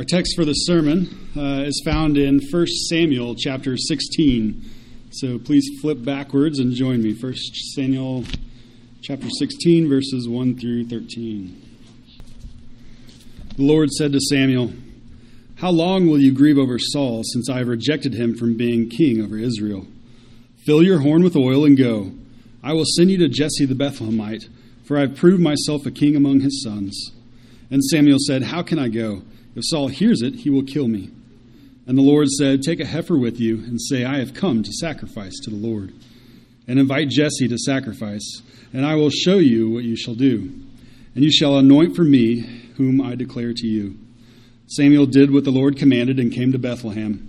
Our text for the sermon uh, is found in 1 Samuel chapter 16. So please flip backwards and join me. 1 Samuel chapter 16, verses 1 through 13. The Lord said to Samuel, How long will you grieve over Saul, since I have rejected him from being king over Israel? Fill your horn with oil and go. I will send you to Jesse the Bethlehemite, for I have proved myself a king among his sons. And Samuel said, How can I go? If Saul hears it, he will kill me. And the Lord said, Take a heifer with you, and say, I have come to sacrifice to the Lord. And invite Jesse to sacrifice, and I will show you what you shall do. And you shall anoint for me whom I declare to you. Samuel did what the Lord commanded and came to Bethlehem.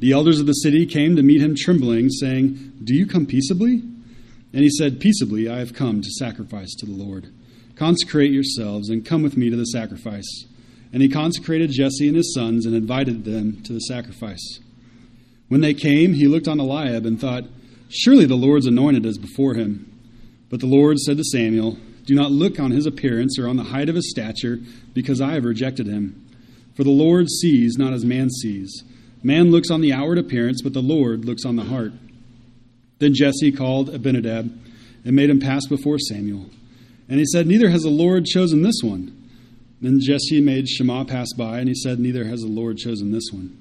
The elders of the city came to meet him trembling, saying, Do you come peaceably? And he said, Peaceably I have come to sacrifice to the Lord. Consecrate yourselves and come with me to the sacrifice. And he consecrated Jesse and his sons and invited them to the sacrifice. When they came, he looked on Eliab and thought, Surely the Lord's anointed is before him. But the Lord said to Samuel, Do not look on his appearance or on the height of his stature, because I have rejected him. For the Lord sees not as man sees. Man looks on the outward appearance, but the Lord looks on the heart. Then Jesse called Abinadab and made him pass before Samuel. And he said, Neither has the Lord chosen this one. Then Jesse made Shammah pass by, and he said, Neither has the Lord chosen this one.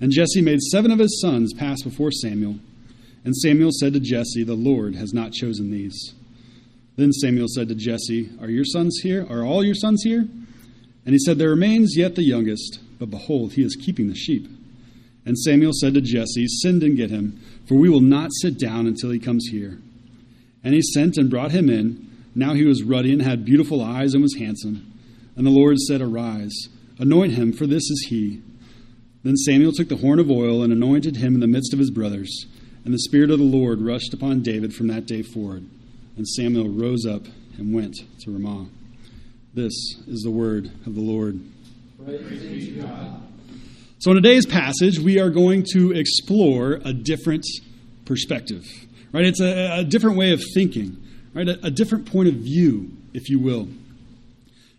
And Jesse made seven of his sons pass before Samuel. And Samuel said to Jesse, The Lord has not chosen these. Then Samuel said to Jesse, Are your sons here? Are all your sons here? And he said, There remains yet the youngest, but behold, he is keeping the sheep. And Samuel said to Jesse, Send and get him, for we will not sit down until he comes here. And he sent and brought him in. Now he was ruddy and had beautiful eyes and was handsome. And the Lord said, Arise, anoint him, for this is he. Then Samuel took the horn of oil and anointed him in the midst of his brothers. And the Spirit of the Lord rushed upon David from that day forward. And Samuel rose up and went to Ramah. This is the word of the Lord. So, in today's passage, we are going to explore a different perspective, right? It's a, a different way of thinking, right? A, a different point of view, if you will.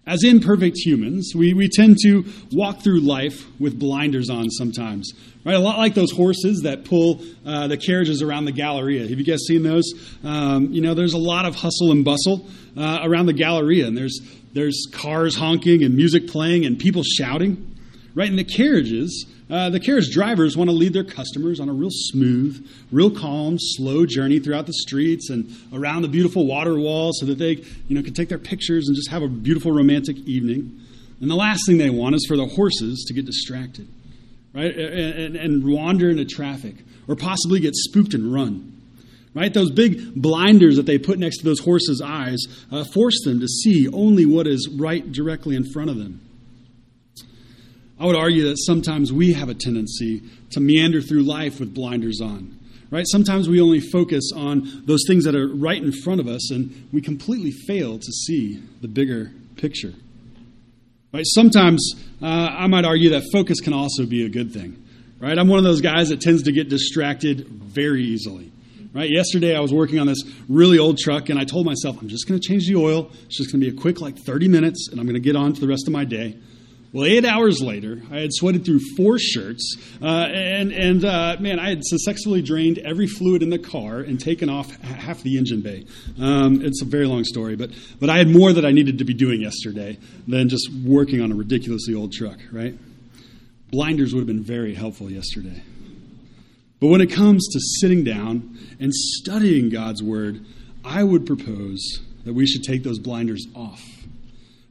As imperfect humans, we, we tend to walk through life with blinders on sometimes, right? A lot like those horses that pull uh, the carriages around the Galleria. Have you guys seen those? Um, you know, there's a lot of hustle and bustle uh, around the Galleria, and there's there's cars honking and music playing and people shouting, right? And the carriages, uh, the carriage drivers want to lead their customers on a real smooth, real calm, slow journey throughout the streets and around the beautiful water wall so that they, you know, can take their pictures and just have a beautiful romantic evening. And the last thing they want is for the horses to get distracted, right? And, and, and wander into traffic or possibly get spooked and run. Right? Those big blinders that they put next to those horses' eyes uh, force them to see only what is right directly in front of them. I would argue that sometimes we have a tendency to meander through life with blinders on. Right? Sometimes we only focus on those things that are right in front of us and we completely fail to see the bigger picture. Right? Sometimes uh, I might argue that focus can also be a good thing. Right? I'm one of those guys that tends to get distracted very easily. Right? Yesterday I was working on this really old truck and I told myself I'm just going to change the oil. It's just going to be a quick like 30 minutes and I'm going to get on to the rest of my day. Well, eight hours later, I had sweated through four shirts, uh, and, and uh, man, I had successfully drained every fluid in the car and taken off half the engine bay. Um, it's a very long story, but, but I had more that I needed to be doing yesterday than just working on a ridiculously old truck, right? Blinders would have been very helpful yesterday. But when it comes to sitting down and studying God's Word, I would propose that we should take those blinders off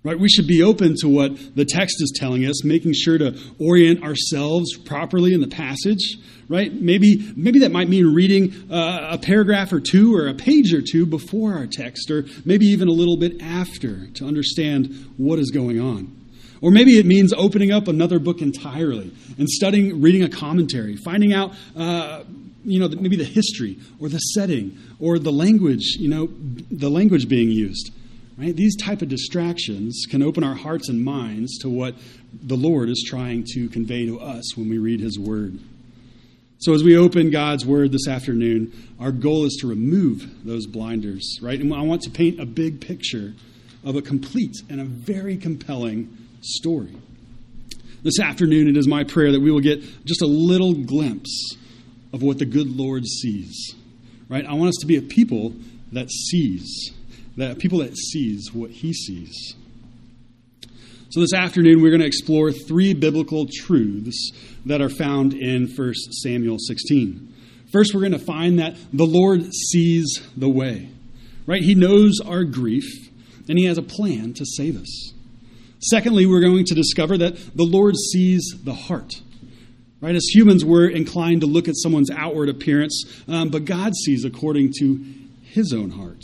Right? We should be open to what the text is telling us, making sure to orient ourselves properly in the passage. Right? Maybe, maybe that might mean reading uh, a paragraph or two or a page or two before our text, or maybe even a little bit after to understand what is going on. Or maybe it means opening up another book entirely and studying, reading a commentary, finding out, uh, you know, maybe the history or the setting or the language, you know, the language being used. Right? These type of distractions can open our hearts and minds to what the Lord is trying to convey to us when we read His Word. So, as we open God's Word this afternoon, our goal is to remove those blinders, right? And I want to paint a big picture of a complete and a very compelling story. This afternoon, it is my prayer that we will get just a little glimpse of what the good Lord sees. Right? I want us to be a people that sees, that people that sees what he sees. So this afternoon we're going to explore three biblical truths that are found in 1 Samuel 16. First, we're going to find that the Lord sees the way. Right? He knows our grief and he has a plan to save us. Secondly, we're going to discover that the Lord sees the heart. Right? As humans, we're inclined to look at someone's outward appearance, um, but God sees according to his own heart.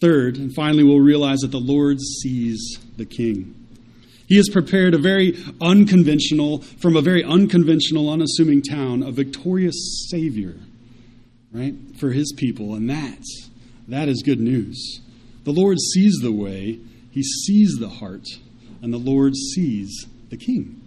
Third, and finally, we'll realize that the Lord sees the king. He has prepared a very unconventional, from a very unconventional, unassuming town, a victorious Savior, right, for his people. And that, that is good news. The Lord sees the way, he sees the heart, and the Lord sees the king.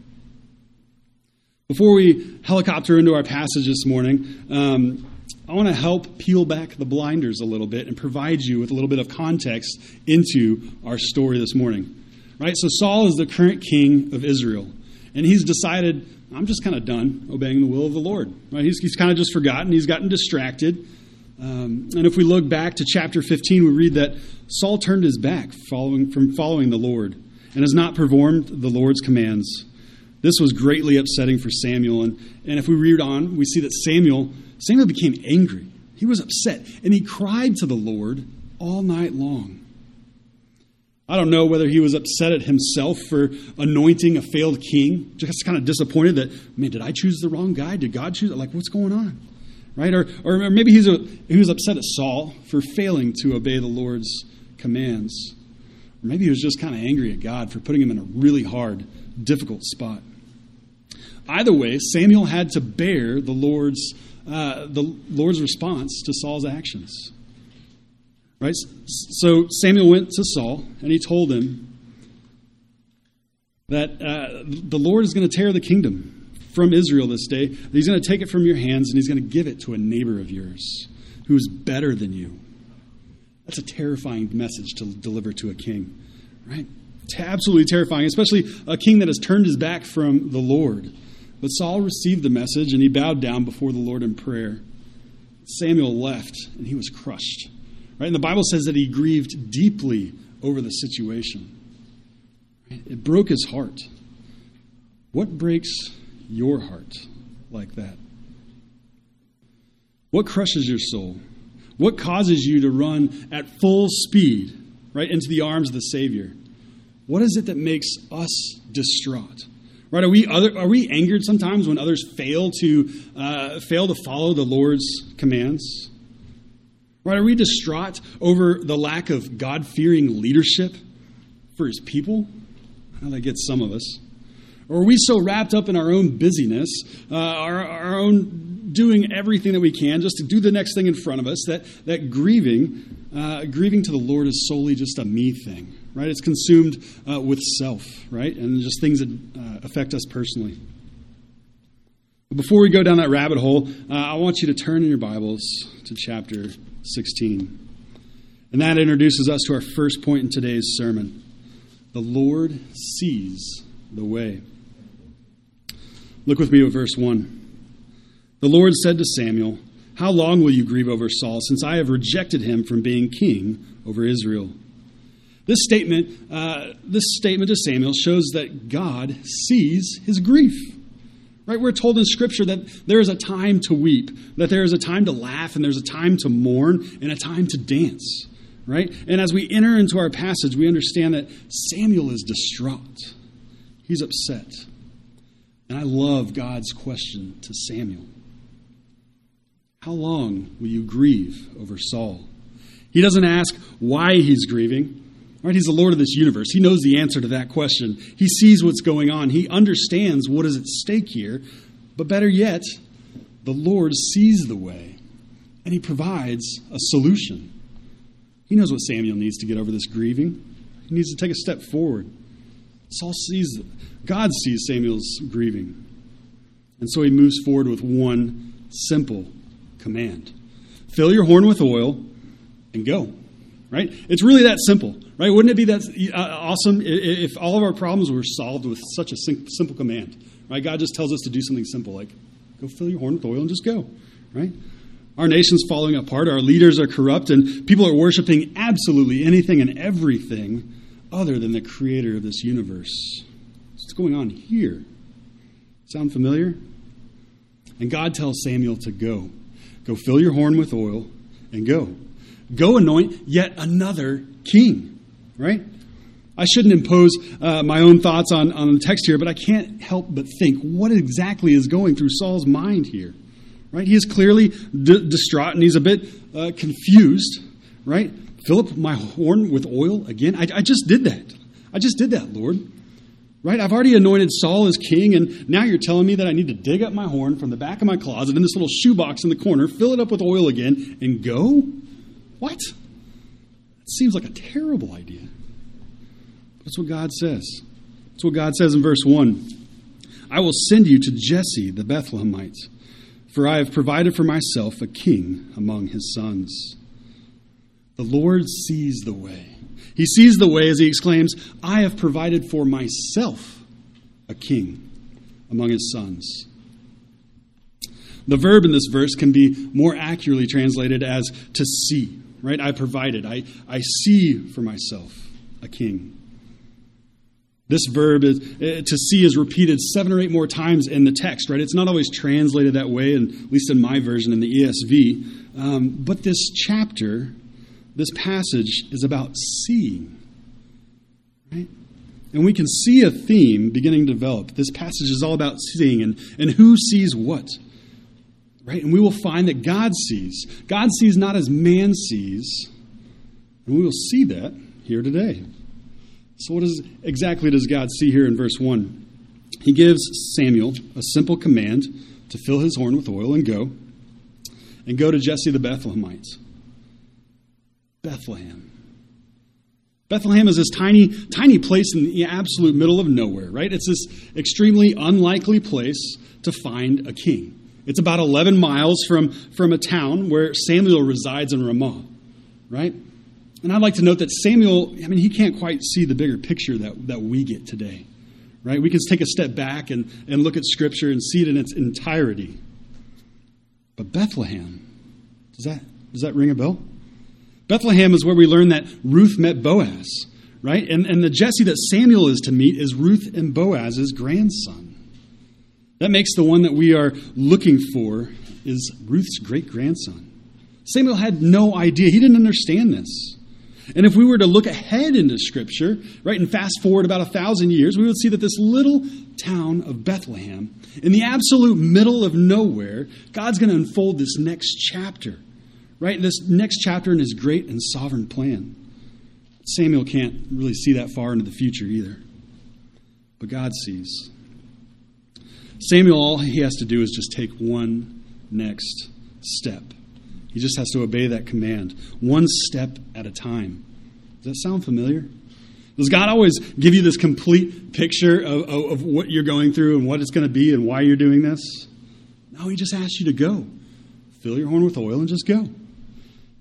Before we helicopter into our passage this morning, um, I want to help peel back the blinders a little bit and provide you with a little bit of context into our story this morning. Right? So, Saul is the current king of Israel, and he's decided, I'm just kind of done obeying the will of the Lord. Right? He's, he's kind of just forgotten, he's gotten distracted. Um, and if we look back to chapter 15, we read that Saul turned his back following, from following the Lord and has not performed the Lord's commands. This was greatly upsetting for Samuel. And, and if we read on, we see that Samuel, Samuel became angry. He was upset, and he cried to the Lord all night long. I don't know whether he was upset at himself for anointing a failed king, just kind of disappointed that, man, did I choose the wrong guy? Did God choose? Like, what's going on? right? Or, or maybe he's a, he was upset at Saul for failing to obey the Lord's commands. Or maybe he was just kind of angry at God for putting him in a really hard, difficult spot. Either way, Samuel had to bear the Lord's, uh, the Lord's response to Saul's actions. Right? So Samuel went to Saul and he told him that uh, the Lord is going to tear the kingdom from Israel this day. He's going to take it from your hands and he's going to give it to a neighbor of yours who is better than you. That's a terrifying message to deliver to a king, right? It's Absolutely terrifying, especially a king that has turned his back from the Lord. But Saul received the message and he bowed down before the Lord in prayer. Samuel left and he was crushed. Right? And the Bible says that he grieved deeply over the situation. It broke his heart. What breaks your heart like that? What crushes your soul? What causes you to run at full speed, right, into the arms of the Savior? What is it that makes us distraught? Right? Are we other, are we angered sometimes when others fail to uh, fail to follow the Lord's commands? Right? Are we distraught over the lack of God fearing leadership for His people? Well, that gets some of us. Or are we so wrapped up in our own busyness, uh, our, our own doing everything that we can just to do the next thing in front of us, that, that grieving, uh, grieving to the Lord is solely just a me thing, right? It's consumed uh, with self, right? And just things that uh, affect us personally. Before we go down that rabbit hole, uh, I want you to turn in your Bibles to chapter 16. And that introduces us to our first point in today's sermon. The Lord sees the way. Look with me at verse 1. The Lord said to Samuel, How long will you grieve over Saul, since I have rejected him from being king over Israel? This statement, uh, this statement to Samuel shows that God sees his grief. Right? We're told in Scripture that there is a time to weep, that there is a time to laugh, and there's a time to mourn, and a time to dance. Right? And as we enter into our passage, we understand that Samuel is distraught. He's upset. And I love God's question to Samuel How long will you grieve over Saul? He doesn't ask why he's grieving. Right? He's the Lord of this universe. He knows the answer to that question. He sees what's going on. He understands what is at stake here. But better yet, the Lord sees the way and he provides a solution. He knows what Samuel needs to get over this grieving. He needs to take a step forward. Saul sees, God sees Samuel's grieving. And so he moves forward with one simple command fill your horn with oil and go. right? It's really that simple, right? Wouldn't it be that uh, awesome if all of our problems were solved with such a simple command, right? God just tells us to do something simple, like go fill your horn with oil and just go, right? Our nation's falling apart, our leaders are corrupt, and people are worshiping absolutely anything and everything other than the creator of this universe. What's going on here? Sound familiar? And God tells Samuel to go. Go fill your horn with oil and go. Go anoint yet another king, right? I shouldn't impose uh, my own thoughts on, on the text here, but I can't help but think what exactly is going through Saul's mind here, right? He is clearly d- distraught and he's a bit uh, confused, right? Up my horn with oil again? I, I just did that. I just did that, Lord. Right? I've already anointed Saul as king, and now you're telling me that I need to dig up my horn from the back of my closet in this little shoebox in the corner, fill it up with oil again, and go? What? Seems like a terrible idea. That's what God says. That's what God says in verse 1. I will send you to Jesse the Bethlehemite, for I have provided for myself a king among his sons. The Lord sees the way. He sees the way as he exclaims, I have provided for myself a king among his sons. The verb in this verse can be more accurately translated as to see, right? I provided. I, I see for myself a king. This verb is, uh, to see is repeated seven or eight more times in the text, right? It's not always translated that way, and at least in my version in the ESV. Um, but this chapter this passage is about seeing. Right? And we can see a theme beginning to develop. This passage is all about seeing and, and who sees what. Right? And we will find that God sees. God sees not as man sees. And we will see that here today. So, what is, exactly does God see here in verse 1? He gives Samuel a simple command to fill his horn with oil and go, and go to Jesse the Bethlehemite. Bethlehem. Bethlehem is this tiny, tiny place in the absolute middle of nowhere, right? It's this extremely unlikely place to find a king. It's about 11 miles from, from a town where Samuel resides in Ramah, right? And I'd like to note that Samuel, I mean, he can't quite see the bigger picture that, that we get today, right? We can take a step back and, and look at Scripture and see it in its entirety. But Bethlehem, does that, does that ring a bell? Bethlehem is where we learn that Ruth met Boaz, right? And, and the Jesse that Samuel is to meet is Ruth and Boaz's grandson. That makes the one that we are looking for is Ruth's great grandson. Samuel had no idea. He didn't understand this. And if we were to look ahead into Scripture, right, and fast forward about a thousand years, we would see that this little town of Bethlehem, in the absolute middle of nowhere, God's going to unfold this next chapter right? This next chapter in his great and sovereign plan. Samuel can't really see that far into the future either. But God sees. Samuel, all he has to do is just take one next step. He just has to obey that command, one step at a time. Does that sound familiar? Does God always give you this complete picture of, of, of what you're going through and what it's going to be and why you're doing this? No, He just asks you to go. Fill your horn with oil and just go.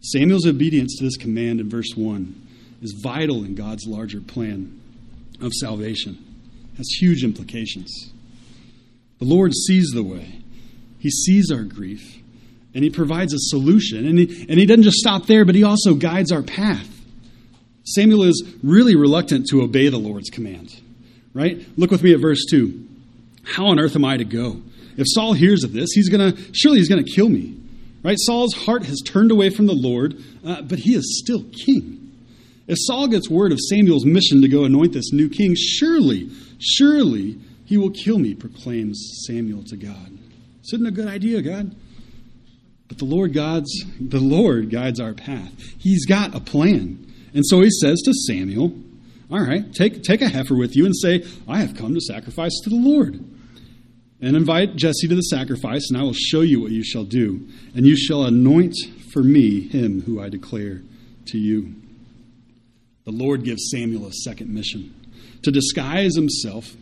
Samuel's obedience to this command in verse 1 is vital in God's larger plan of salvation. It has huge implications. The Lord sees the way, He sees our grief, and He provides a solution. And He, and he doesn't just stop there, but He also guides our path. Samuel is really reluctant to obey the Lord's command, right? Look with me at verse 2. How on earth am I to go? If Saul hears of this, he's going to, surely he's going to kill me. Right? Saul's heart has turned away from the Lord, uh, but he is still king. If Saul gets word of Samuel's mission to go anoint this new king, surely, surely he will kill me, proclaims Samuel to God. Isn't a good idea, God? But the Lord God's the Lord guides our path. He's got a plan. And so he says to Samuel, All right, take, take a heifer with you and say, I have come to sacrifice to the Lord. And invite Jesse to the sacrifice, and I will show you what you shall do. And you shall anoint for me him who I declare to you. The Lord gives Samuel a second mission to disguise himself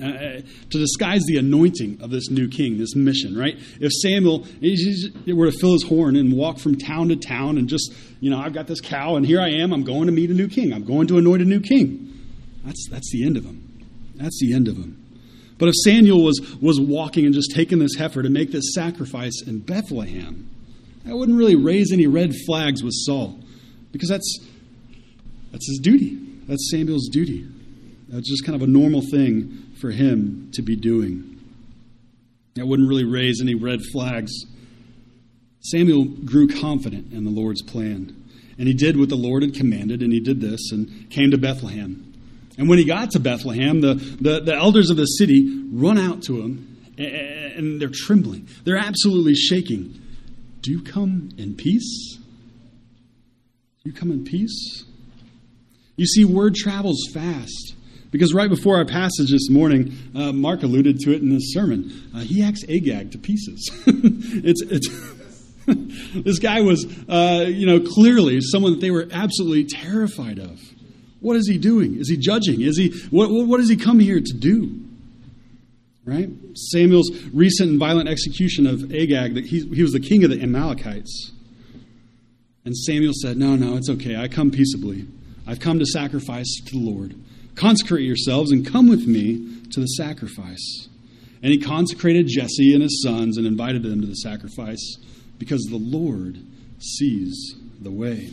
uh, to disguise the anointing of this new king, this mission, right? If Samuel were to fill his horn and walk from town to town and just, you know, I've got this cow and here I am, I'm going to meet a new king, I'm going to anoint a new king. That's, that's the end of him. That's the end of him. But if Samuel was, was walking and just taking this heifer to make this sacrifice in Bethlehem, that wouldn't really raise any red flags with Saul because that's, that's his duty. That's Samuel's duty. That's just kind of a normal thing for him to be doing. That wouldn't really raise any red flags. Samuel grew confident in the Lord's plan. And he did what the Lord had commanded, and he did this and came to Bethlehem. And when he got to Bethlehem, the, the, the elders of the city run out to him, and they're trembling. They're absolutely shaking. Do you come in peace? Do you come in peace? You see, word travels fast. Because right before our passage this morning, uh, Mark alluded to it in his sermon. Uh, he acts Agag to pieces. it's, it's this guy was, uh, you know, clearly someone that they were absolutely terrified of. What is he doing? Is he judging? Is he what, what does he come here to do? Right? Samuel's recent and violent execution of Agag, that he, he was the king of the Amalekites. And Samuel said, No, no, it's okay. I come peaceably. I've come to sacrifice to the Lord. Consecrate yourselves and come with me to the sacrifice. And he consecrated Jesse and his sons and invited them to the sacrifice because the Lord sees the way.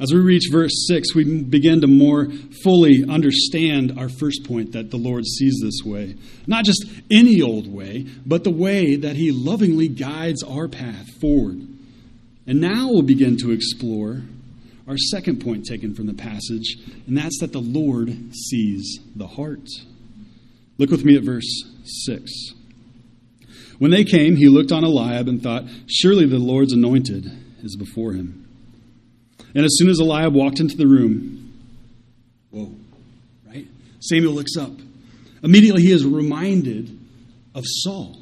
As we reach verse 6, we begin to more fully understand our first point that the Lord sees this way. Not just any old way, but the way that He lovingly guides our path forward. And now we'll begin to explore our second point taken from the passage, and that's that the Lord sees the heart. Look with me at verse 6. When they came, he looked on Eliab and thought, Surely the Lord's anointed is before him. And as soon as Eliab walked into the room, whoa, right? Samuel looks up. Immediately he is reminded of Saul,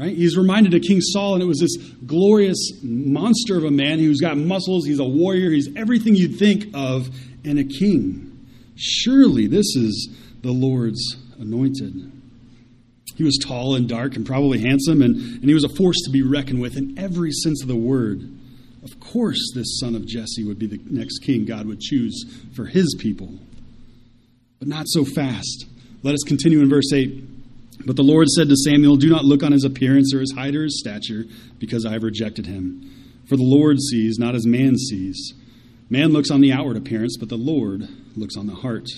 right? He's reminded of King Saul, and it was this glorious monster of a man who's got muscles, he's a warrior, he's everything you'd think of in a king. Surely this is the Lord's anointed. He was tall and dark and probably handsome, and, and he was a force to be reckoned with in every sense of the word. Of course, this son of Jesse would be the next king God would choose for his people. But not so fast. Let us continue in verse 8. But the Lord said to Samuel, Do not look on his appearance or his height or his stature, because I have rejected him. For the Lord sees, not as man sees. Man looks on the outward appearance, but the Lord looks on the heart.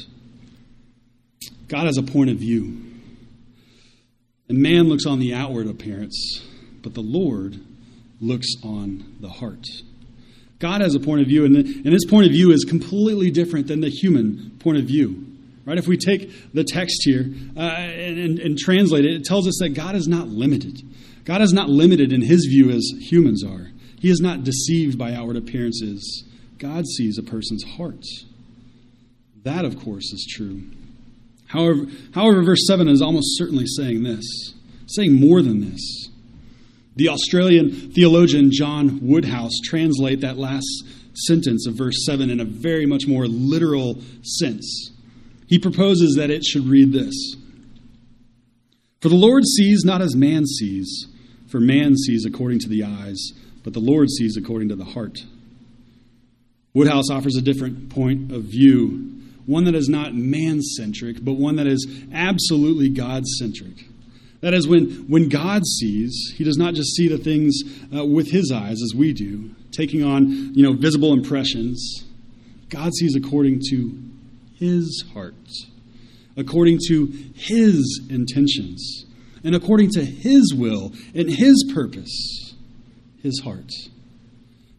God has a point of view. And man looks on the outward appearance, but the Lord looks on the heart. God has a point of view, and, and his point of view is completely different than the human point of view. Right? If we take the text here uh, and, and, and translate it, it tells us that God is not limited. God is not limited in his view as humans are. He is not deceived by outward appearances. God sees a person's heart. That, of course, is true. However, however, verse 7 is almost certainly saying this, saying more than this. The Australian theologian John Woodhouse translate that last sentence of verse 7 in a very much more literal sense. He proposes that it should read this For the Lord sees not as man sees, for man sees according to the eyes, but the Lord sees according to the heart. Woodhouse offers a different point of view, one that is not man centric, but one that is absolutely God centric. That is, when, when God sees, he does not just see the things uh, with his eyes as we do, taking on you know, visible impressions. God sees according to his heart, according to his intentions, and according to his will and his purpose, his heart.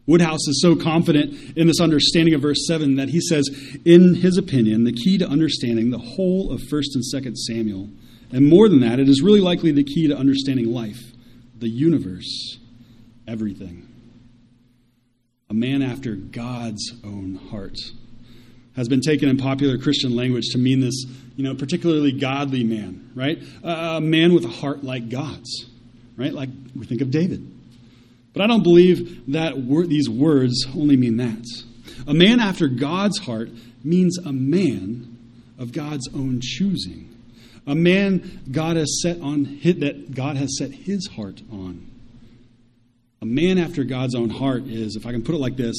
Woodhouse is so confident in this understanding of verse 7 that he says, in his opinion, the key to understanding the whole of 1st and 2nd Samuel and more than that, it is really likely the key to understanding life, the universe, everything. A man after God's own heart has been taken in popular Christian language to mean this, you know, particularly godly man, right? a man with a heart like God's, right? Like we think of David. But I don't believe that these words only mean that. A man after God's heart means a man of God's own choosing. A man God has set on hit that God has set his heart on. A man after God's own heart is, if I can put it like this,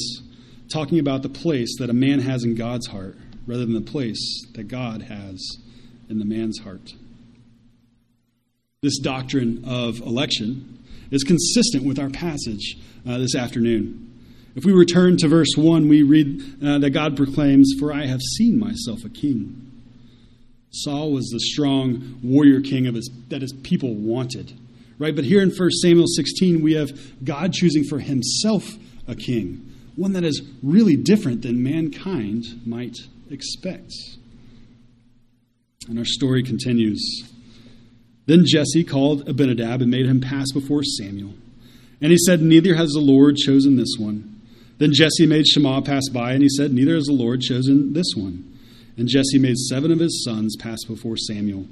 talking about the place that a man has in God's heart rather than the place that God has in the man's heart. This doctrine of election is consistent with our passage uh, this afternoon. If we return to verse 1, we read uh, that God proclaims, For I have seen myself a king. Saul was the strong warrior king of his, that his people wanted. Right? But here in 1 Samuel 16, we have God choosing for himself a king, one that is really different than mankind might expect. And our story continues. Then Jesse called Abinadab and made him pass before Samuel. And he said, Neither has the Lord chosen this one. Then Jesse made Shammah pass by, and he said, Neither has the Lord chosen this one. And Jesse made seven of his sons pass before Samuel.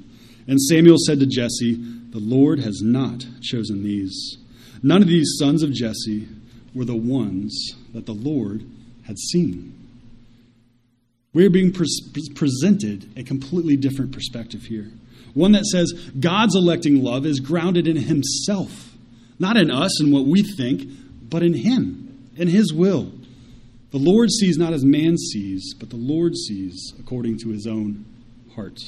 And Samuel said to Jesse, The Lord has not chosen these. None of these sons of Jesse were the ones that the Lord had seen. We are being pre- presented a completely different perspective here. One that says God's electing love is grounded in Himself, not in us and what we think, but in Him, in His will. The Lord sees not as man sees, but the Lord sees according to his own heart.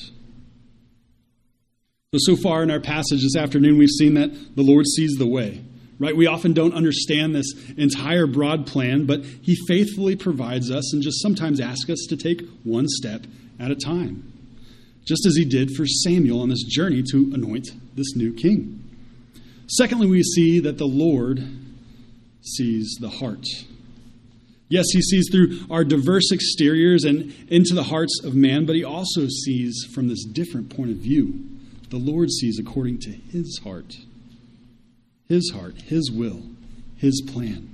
So, so far in our passage this afternoon, we've seen that the Lord sees the way, right? We often don't understand this entire broad plan, but He faithfully provides us and just sometimes asks us to take one step at a time, just as He did for Samuel on this journey to anoint this new king. Secondly, we see that the Lord sees the heart. Yes, he sees through our diverse exteriors and into the hearts of man, but he also sees from this different point of view. The Lord sees according to his heart, his heart, his will, his plan.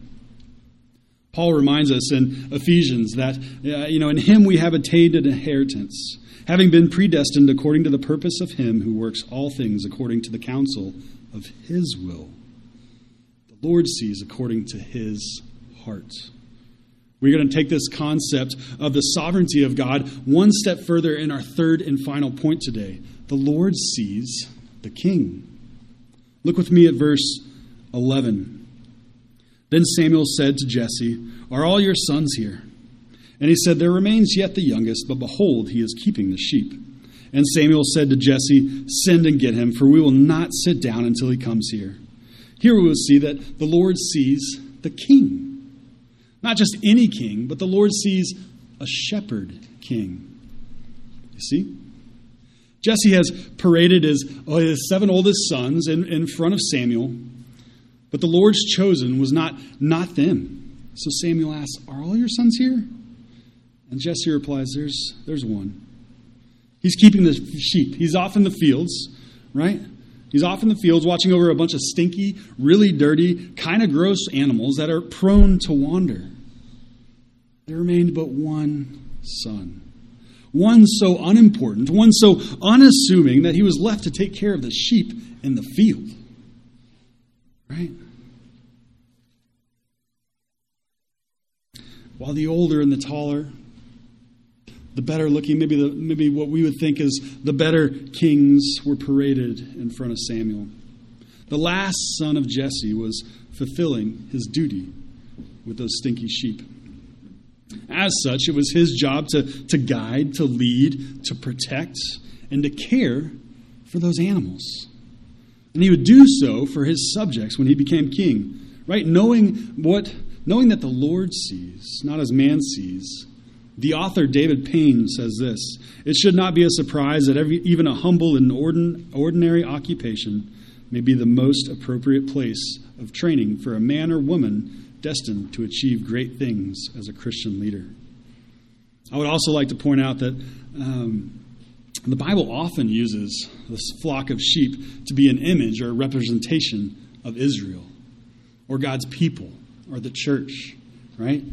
Paul reminds us in Ephesians that, uh, you know, in him we have attained an inheritance, having been predestined according to the purpose of him who works all things according to the counsel of his will. The Lord sees according to his heart. We're going to take this concept of the sovereignty of God one step further in our third and final point today. The Lord sees the king. Look with me at verse 11. Then Samuel said to Jesse, Are all your sons here? And he said, There remains yet the youngest, but behold, he is keeping the sheep. And Samuel said to Jesse, Send and get him, for we will not sit down until he comes here. Here we will see that the Lord sees the king. Not just any king, but the Lord sees a shepherd king. You see? Jesse has paraded his, oh, his seven oldest sons in, in front of Samuel, but the Lord's chosen was not, not them. So Samuel asks, Are all your sons here? And Jesse replies, There's, there's one. He's keeping the sheep. He's off in the fields, right? He's off in the fields watching over a bunch of stinky, really dirty, kind of gross animals that are prone to wander. There remained but one son. One so unimportant, one so unassuming that he was left to take care of the sheep in the field. Right? While the older and the taller, the better looking, maybe, the, maybe what we would think is the better kings were paraded in front of Samuel. The last son of Jesse was fulfilling his duty with those stinky sheep. As such, it was his job to, to guide, to lead, to protect, and to care for those animals. And he would do so for his subjects when he became king, right? Knowing what knowing that the Lord sees, not as man sees. The author David Payne says this It should not be a surprise that every, even a humble and ordinary occupation may be the most appropriate place of training for a man or woman destined to achieve great things as a Christian leader. I would also like to point out that um, the Bible often uses this flock of sheep to be an image or a representation of Israel or God's people or the church, right?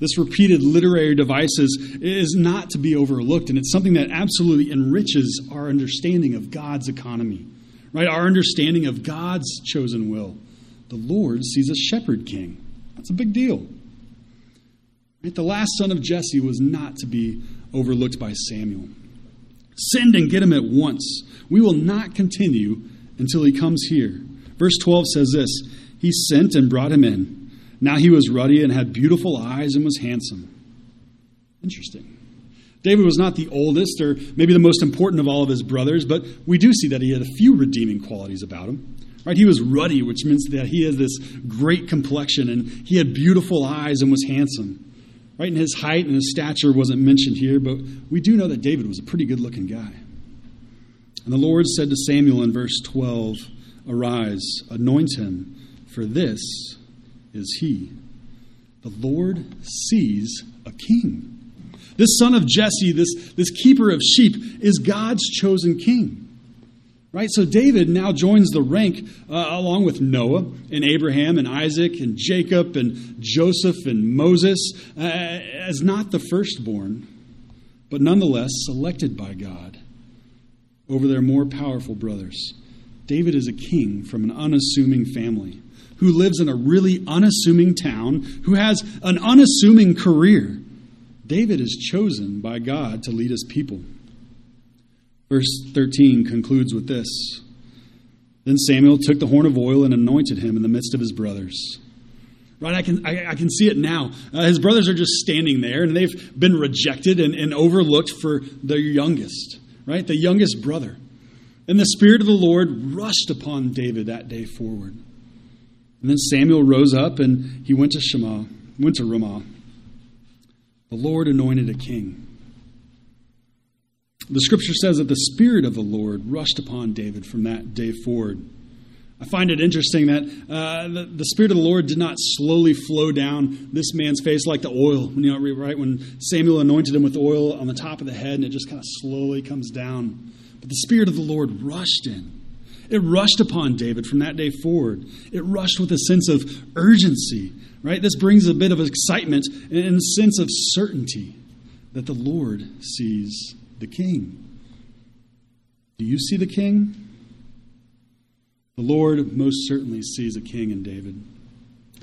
This repeated literary devices is not to be overlooked, and it's something that absolutely enriches our understanding of God's economy, right? Our understanding of God's chosen will. The Lord sees a shepherd king. That's a big deal. Right? The last son of Jesse was not to be overlooked by Samuel. Send and get him at once. We will not continue until he comes here. Verse 12 says this He sent and brought him in. Now he was ruddy and had beautiful eyes and was handsome. Interesting. David was not the oldest or maybe the most important of all of his brothers, but we do see that he had a few redeeming qualities about him. Right? He was ruddy, which means that he has this great complexion and he had beautiful eyes and was handsome. Right? And his height and his stature wasn't mentioned here, but we do know that David was a pretty good looking guy. And the Lord said to Samuel in verse 12, Arise, anoint him, for this is he. The Lord sees a king. This son of Jesse, this, this keeper of sheep, is God's chosen king. Right? So David now joins the rank uh, along with Noah and Abraham and Isaac and Jacob and Joseph and Moses uh, as not the firstborn, but nonetheless selected by God over their more powerful brothers. David is a king from an unassuming family who lives in a really unassuming town, who has an unassuming career. David is chosen by God to lead his people. Verse 13 concludes with this Then Samuel took the horn of oil and anointed him in the midst of his brothers. Right, I can, I, I can see it now. Uh, his brothers are just standing there, and they've been rejected and, and overlooked for their youngest, right? The youngest brother. And the Spirit of the Lord rushed upon David that day forward. And then Samuel rose up and he went to Shammah, went to Ramah. The Lord anointed a king. The scripture says that the Spirit of the Lord rushed upon David from that day forward. I find it interesting that uh, the, the, Spirit of the Lord did not slowly flow down this man's face like the oil. You know, right when Samuel anointed him with oil on the top of the head, and it just kind of slowly comes down. But the Spirit of the Lord rushed in. It rushed upon David from that day forward. It rushed with a sense of urgency, right? This brings a bit of excitement and a sense of certainty that the Lord sees the king. Do you see the king? The Lord most certainly sees a king in David,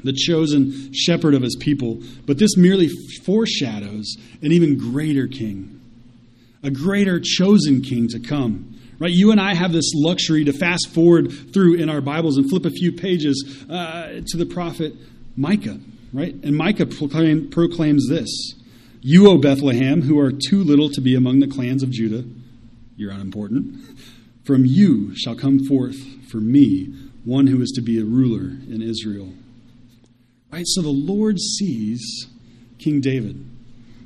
the chosen shepherd of his people, but this merely foreshadows an even greater king, a greater chosen king to come. Right? You and I have this luxury to fast forward through in our Bibles and flip a few pages uh, to the prophet Micah. Right? And Micah proclaim, proclaims this You, O Bethlehem, who are too little to be among the clans of Judah, you're unimportant. From you shall come forth for me one who is to be a ruler in Israel. Right? So the Lord sees King David.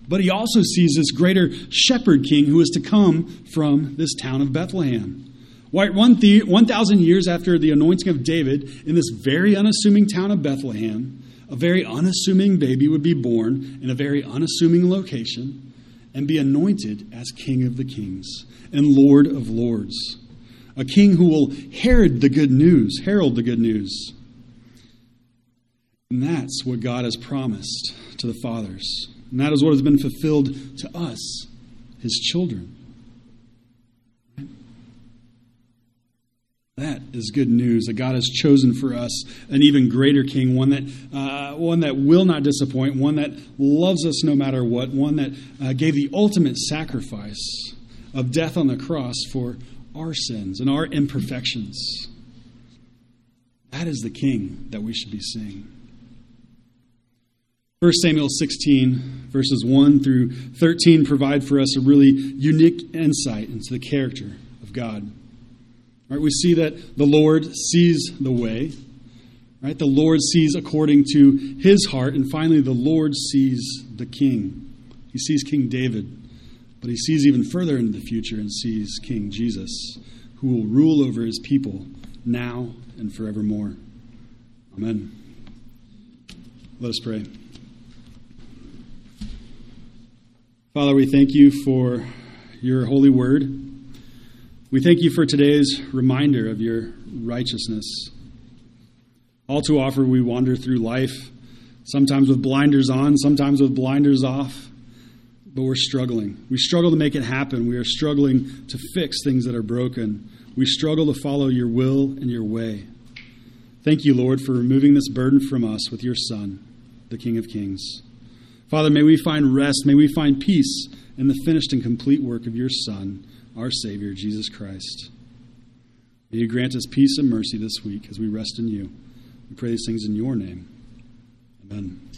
But he also sees this greater shepherd king who is to come from this town of Bethlehem. Right, 1,000 years after the anointing of David, in this very unassuming town of Bethlehem, a very unassuming baby would be born in a very unassuming location and be anointed as King of the Kings and Lord of Lords. A king who will herald the good news, herald the good news. And that's what God has promised to the fathers. And that is what has been fulfilled to us, his children. That is good news that God has chosen for us an even greater King, one that uh, one that will not disappoint, one that loves us no matter what, one that uh, gave the ultimate sacrifice of death on the cross for our sins and our imperfections. That is the King that we should be seeing. 1 Samuel 16, verses 1 through 13, provide for us a really unique insight into the character of God. Right, we see that the Lord sees the way. Right? The Lord sees according to his heart. And finally, the Lord sees the king. He sees King David. But he sees even further into the future and sees King Jesus, who will rule over his people now and forevermore. Amen. Let us pray. Father, we thank you for your holy word. We thank you for today's reminder of your righteousness. All too often, we wander through life, sometimes with blinders on, sometimes with blinders off, but we're struggling. We struggle to make it happen. We are struggling to fix things that are broken. We struggle to follow your will and your way. Thank you, Lord, for removing this burden from us with your Son, the King of Kings. Father, may we find rest, may we find peace in the finished and complete work of your Son, our Savior, Jesus Christ. May you grant us peace and mercy this week as we rest in you. We pray these things in your name. Amen.